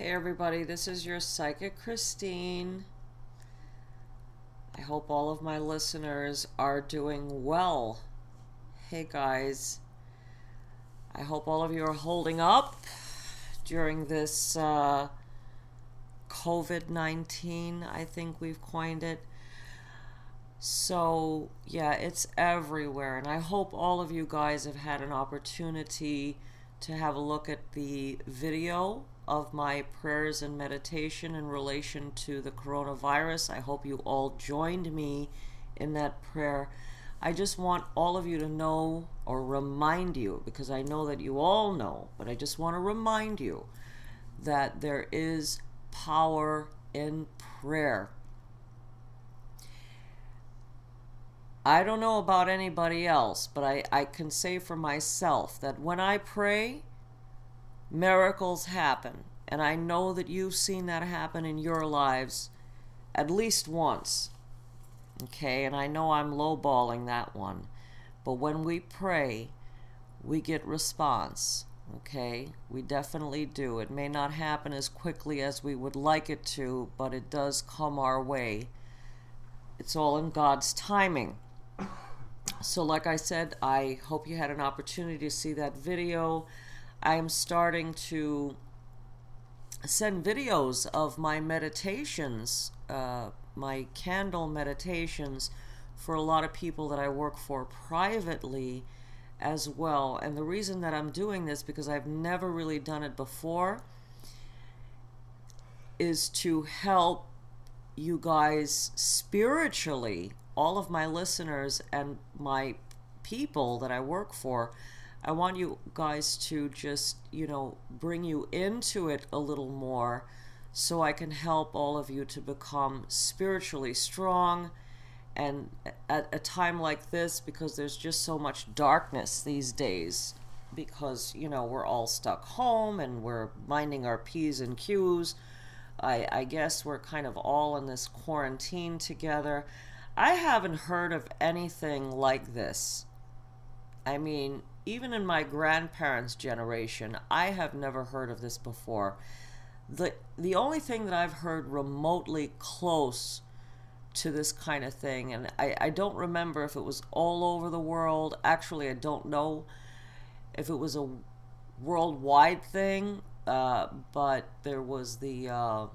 Hey everybody, this is your psychic Christine. I hope all of my listeners are doing well. Hey guys, I hope all of you are holding up during this uh, COVID 19, I think we've coined it. So, yeah, it's everywhere. And I hope all of you guys have had an opportunity to have a look at the video of my prayers and meditation in relation to the coronavirus. I hope you all joined me in that prayer. I just want all of you to know or remind you, because I know that you all know, but I just want to remind you that there is power in prayer. I don't know about anybody else, but I, I can say for myself that when I pray, miracles happen. And I know that you've seen that happen in your lives at least once. Okay, and I know I'm lowballing that one. But when we pray, we get response. Okay, we definitely do. It may not happen as quickly as we would like it to, but it does come our way. It's all in God's timing. So, like I said, I hope you had an opportunity to see that video. I am starting to send videos of my meditations, uh, my candle meditations, for a lot of people that I work for privately as well. And the reason that I'm doing this, because I've never really done it before, is to help you guys spiritually, all of my listeners and my people that I work for I want you guys to just, you know, bring you into it a little more so I can help all of you to become spiritually strong. And at a time like this, because there's just so much darkness these days, because, you know, we're all stuck home and we're minding our P's and Q's. I, I guess we're kind of all in this quarantine together. I haven't heard of anything like this. I mean, even in my grandparents' generation, I have never heard of this before. The, the only thing that I've heard remotely close to this kind of thing, and I, I don't remember if it was all over the world. Actually, I don't know if it was a worldwide thing, uh, but there was the, uh,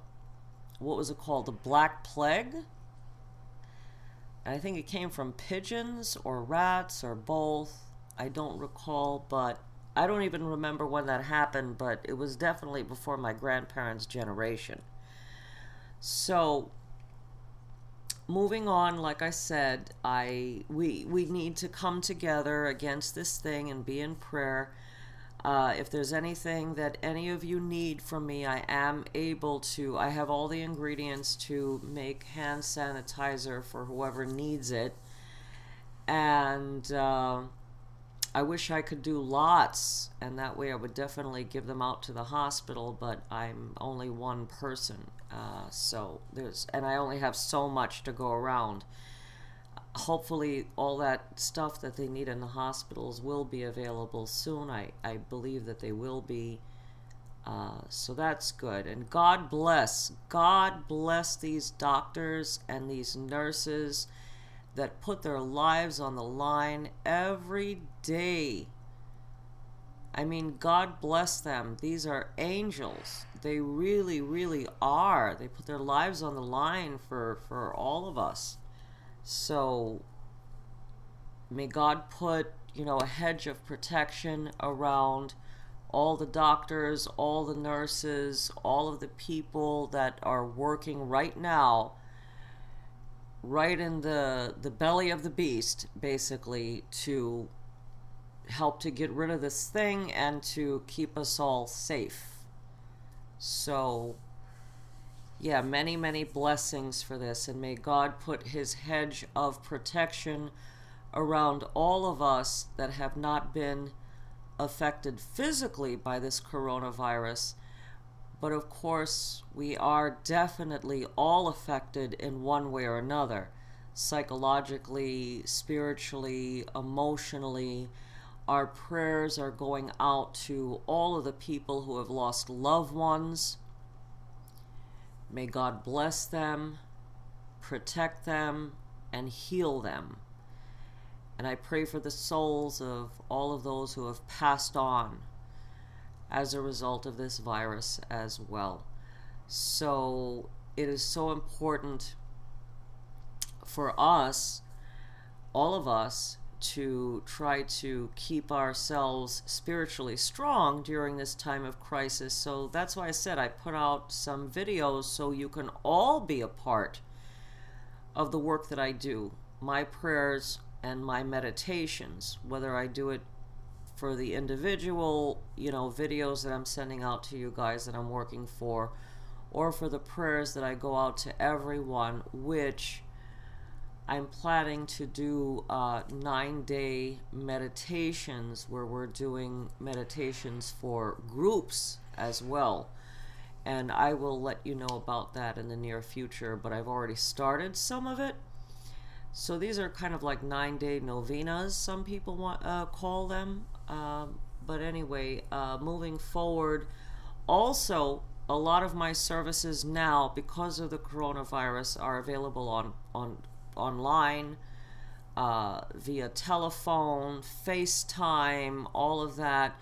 what was it called? The Black Plague? I think it came from pigeons or rats or both I don't recall, but I don't even remember when that happened, but it was definitely before my grandparents' generation. So, moving on, like I said, I we we need to come together against this thing and be in prayer. Uh, if there's anything that any of you need from me, I am able to. I have all the ingredients to make hand sanitizer for whoever needs it, and. Uh, I wish I could do lots, and that way I would definitely give them out to the hospital, but I'm only one person. Uh, so there's, and I only have so much to go around. Hopefully, all that stuff that they need in the hospitals will be available soon. I, I believe that they will be. Uh, so that's good. And God bless, God bless these doctors and these nurses that put their lives on the line every day. I mean, God bless them. These are angels. They really, really are. They put their lives on the line for, for all of us. So may God put, you know, a hedge of protection around all the doctors, all the nurses, all of the people that are working right now right in the the belly of the beast basically to help to get rid of this thing and to keep us all safe. So yeah many many blessings for this and may god put his hedge of protection around all of us that have not been affected physically by this coronavirus but of course, we are definitely all affected in one way or another psychologically, spiritually, emotionally. Our prayers are going out to all of the people who have lost loved ones May God bless them, protect them, and heal them. And I pray for the souls of all of those who have passed on as a result of this virus as well. So it is so important for us, all of us, to try to keep ourselves spiritually strong during this time of crisis. So that's why I said I put out some videos so you can all be a part of the work that I do. My prayers and my meditations, whether I do it for the individual, you know, videos that I'm sending out to you guys that I'm working for, or for the prayers that I go out to everyone, which I'm planning to do uh, nine day meditations where we're doing meditations for groups as well. And I will let you know about that in the near future, but I've already started some of it. So these are kind of like nine day novenas, some people want uh, call them. Um, but anyway, uh, moving forward, also a lot of my services now, because of the coronavirus, are available on on online, uh, via telephone, FaceTime, all of that.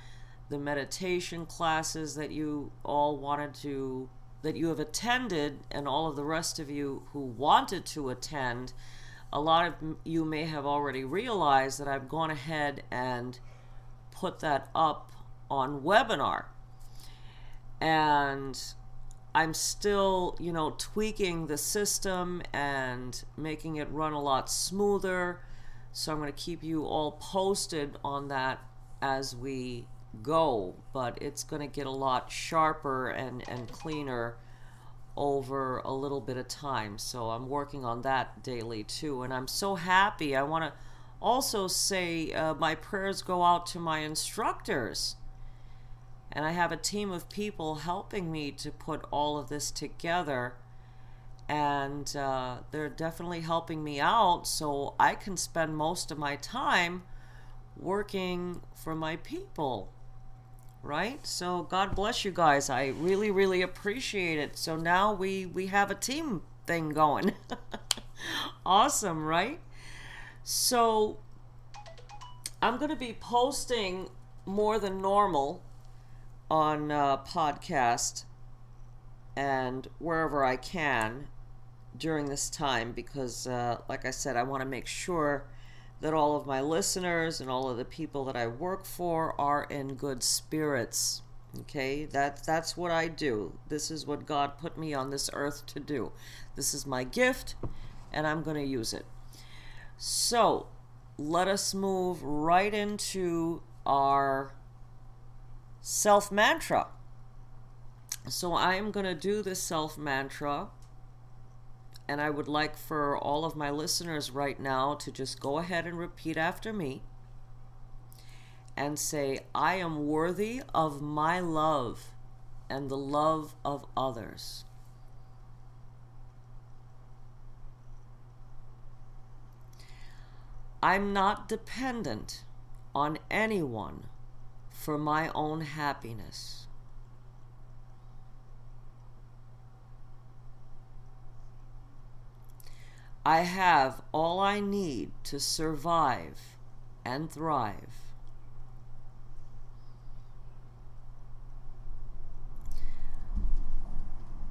The meditation classes that you all wanted to, that you have attended, and all of the rest of you who wanted to attend, a lot of you may have already realized that I've gone ahead and put that up on webinar. And I'm still, you know, tweaking the system and making it run a lot smoother. So I'm going to keep you all posted on that as we go, but it's going to get a lot sharper and, and cleaner over a little bit of time. So I'm working on that daily too. And I'm so happy. I want to also say uh, my prayers go out to my instructors and I have a team of people helping me to put all of this together. And uh, they're definitely helping me out so I can spend most of my time working for my people. Right? So God bless you guys. I really, really appreciate it. So now we, we have a team thing going. awesome, right? So I'm going to be posting more than normal on uh, podcast and wherever I can during this time because, uh, like I said, I want to make sure that all of my listeners and all of the people that I work for are in good spirits. Okay, that that's what I do. This is what God put me on this earth to do. This is my gift, and I'm going to use it. So, let us move right into our self mantra. So I am going to do this self mantra. And I would like for all of my listeners right now to just go ahead and repeat after me and say, I am worthy of my love and the love of others. I'm not dependent on anyone for my own happiness. I have all I need to survive and thrive.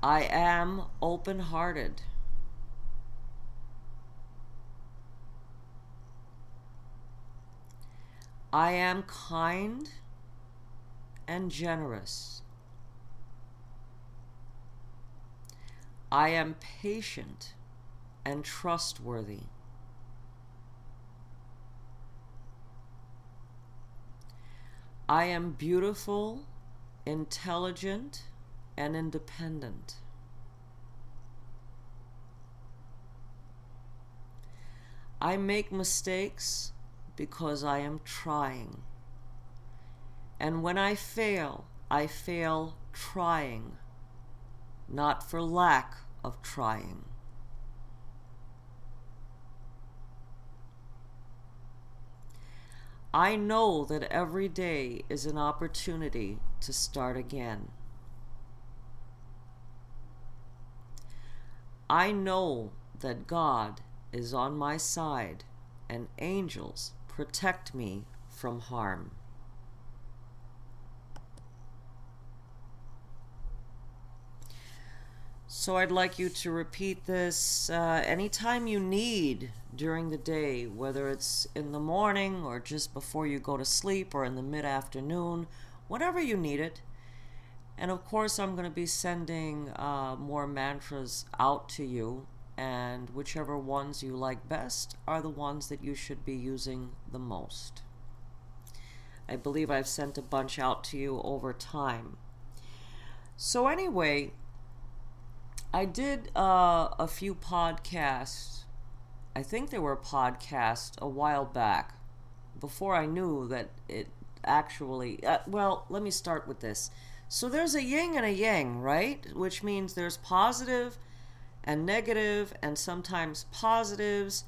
I am open hearted. I am kind and generous. I am patient and trustworthy. I am beautiful, intelligent, and independent. I make mistakes because I am trying. And when I fail, I fail trying, not for lack of trying. I know that every day is an opportunity to start again. I know that God is on my side and angels protect me from harm. So I'd like you to repeat this uh, anytime you need during the day, whether it's in the morning or just before you go to sleep or in the mid afternoon, whenever you need it. And of course, I'm going to be sending uh, more mantras out to you, and whichever ones you like best are the ones that you should be using the most. I believe I've sent a bunch out to you over time. So, anyway, I did uh, a few podcasts. I think they were podcasts a while back before I knew that it actually. Uh, well, let me start with this. So there's a yin and a yang, right? Which means there's positive and negative, and sometimes positives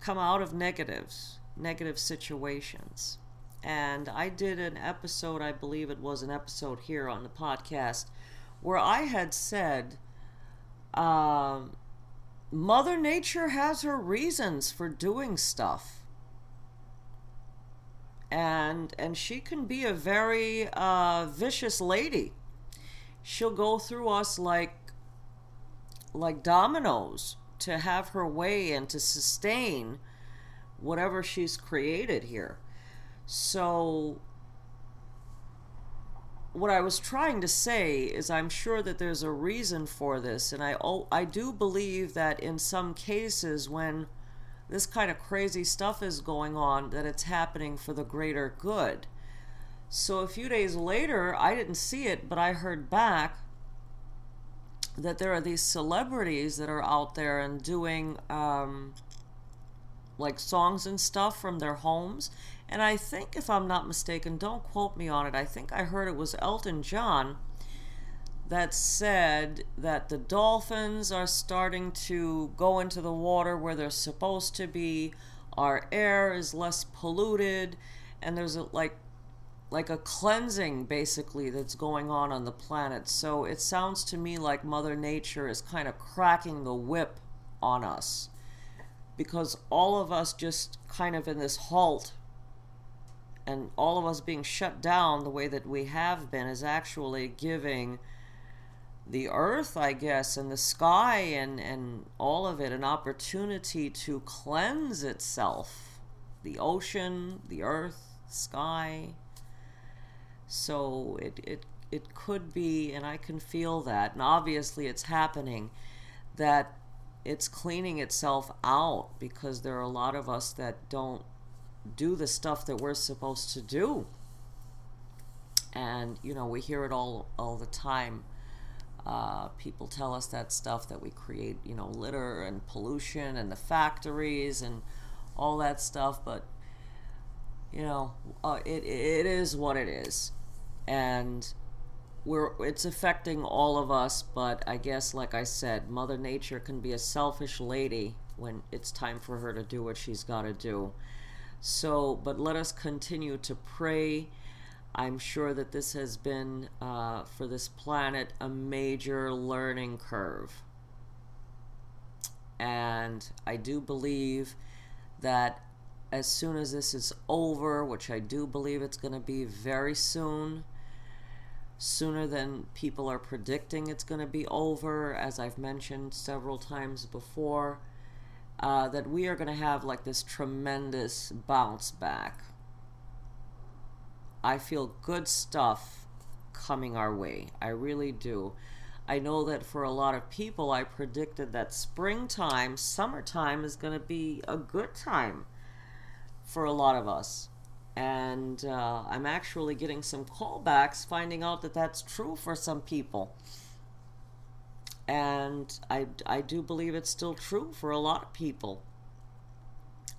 come out of negatives, negative situations. And I did an episode, I believe it was an episode here on the podcast, where I had said um, Mother Nature has her reasons for doing stuff. And and she can be a very uh, vicious lady. She'll go through us like like dominoes to have her way and to sustain whatever she's created here. So what I was trying to say is I'm sure that there's a reason for this, and I I do believe that in some cases when this kind of crazy stuff is going on, that it's happening for the greater good. So a few days later, I didn't see it, but I heard back that there are these celebrities that are out there and doing um, like songs and stuff from their homes and I think, if I'm not mistaken, don't quote me on it, I think I heard it was Elton John that said that the dolphins are starting to go into the water where they're supposed to be. Our air is less polluted, and there's a, like like a cleansing basically that's going on on the planet. So it sounds to me like Mother Nature is kind of cracking the whip on us because all of us just kind of in this halt and all of us being shut down the way that we have been is actually giving the earth, I guess, and the sky and, and all of it an opportunity to cleanse itself. The ocean, the earth, sky. So it, it, it could be, and I can feel that, and obviously it's happening, that it's cleaning itself out because there are a lot of us that don't do the stuff that we're supposed to do. And you know, we hear it all all the time. Uh, people tell us that stuff that we create, you know, litter and pollution and the factories and all that stuff. But you know, uh, it it is what it is, and we're it's affecting all of us. But I guess, like I said, Mother Nature can be a selfish lady when it's time for her to do what she's got to do. So, but let us continue to pray. I'm sure that this has been, uh, for this planet, a major learning curve. And I do believe that as soon as this is over, which I do believe it's going to be very soon, sooner than people are predicting it's going to be over, as I've mentioned several times before uh, that we are going to have like this tremendous bounce back. I feel good stuff coming our way. I really do. I know that for a lot of people, I predicted that springtime, summertime is going to be a good time for a lot of us. And uh, I'm actually getting some callbacks finding out that that's true for some people and I, I do believe it's still true for a lot of people.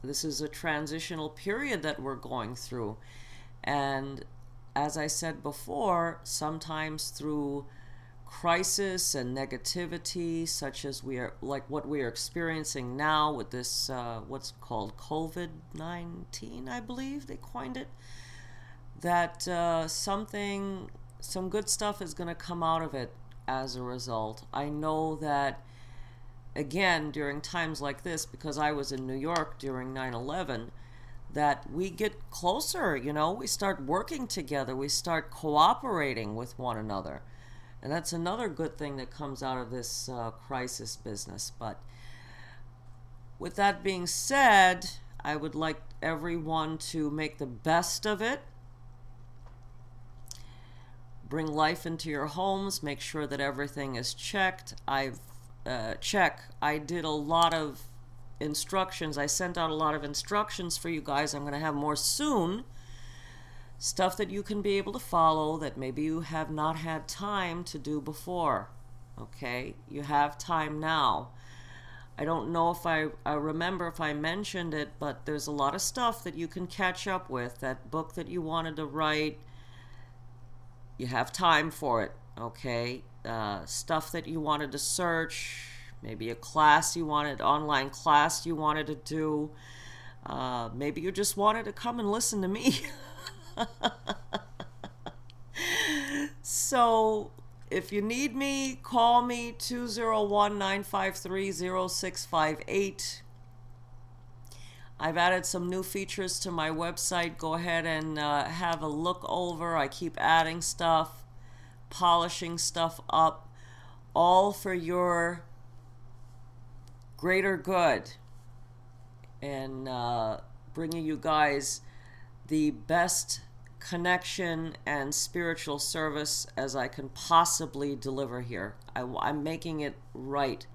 This is a transitional period that we're going through. And as I said before, sometimes through crisis and negativity, such as we are like what we are experiencing now with this, uh, what's called COVID 19, I believe they coined it, that uh, something, some good stuff is going to come out of it as a result. I know that again during times like this because I was in New York during 9 11 that we get closer, you know, we start working together, we start cooperating with one another. And that's another good thing that comes out of this uh, crisis business. But with that being said, I would like everyone to make the best of it. Bring life into your homes, make sure that everything is checked. I've uh, check. I did a lot of instructions. I sent out a lot of instructions for you guys. I'm going to have more soon. Stuff that you can be able to follow that maybe you have not had time to do before. Okay? You have time now. I don't know if I, I remember if I mentioned it, but there's a lot of stuff that you can catch up with. That book that you wanted to write, you have time for it. Okay? Uh, stuff that you wanted to search, maybe a class you wanted, online class you wanted to do. Uh, maybe you just wanted to come and listen to me. so if you need me, call me 201 953 0658. I've added some new features to my website. Go ahead and uh, have a look over. I keep adding stuff, polishing stuff up, all for your greater good and uh, bringing you guys the best connection and spiritual service as I can possibly deliver here. I, I'm making it right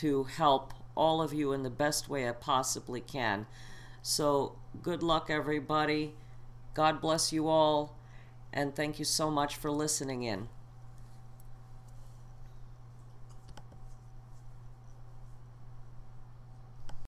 to help all of you in the best way I possibly can. So, good luck, everybody. God bless you all, and thank you so much for listening in.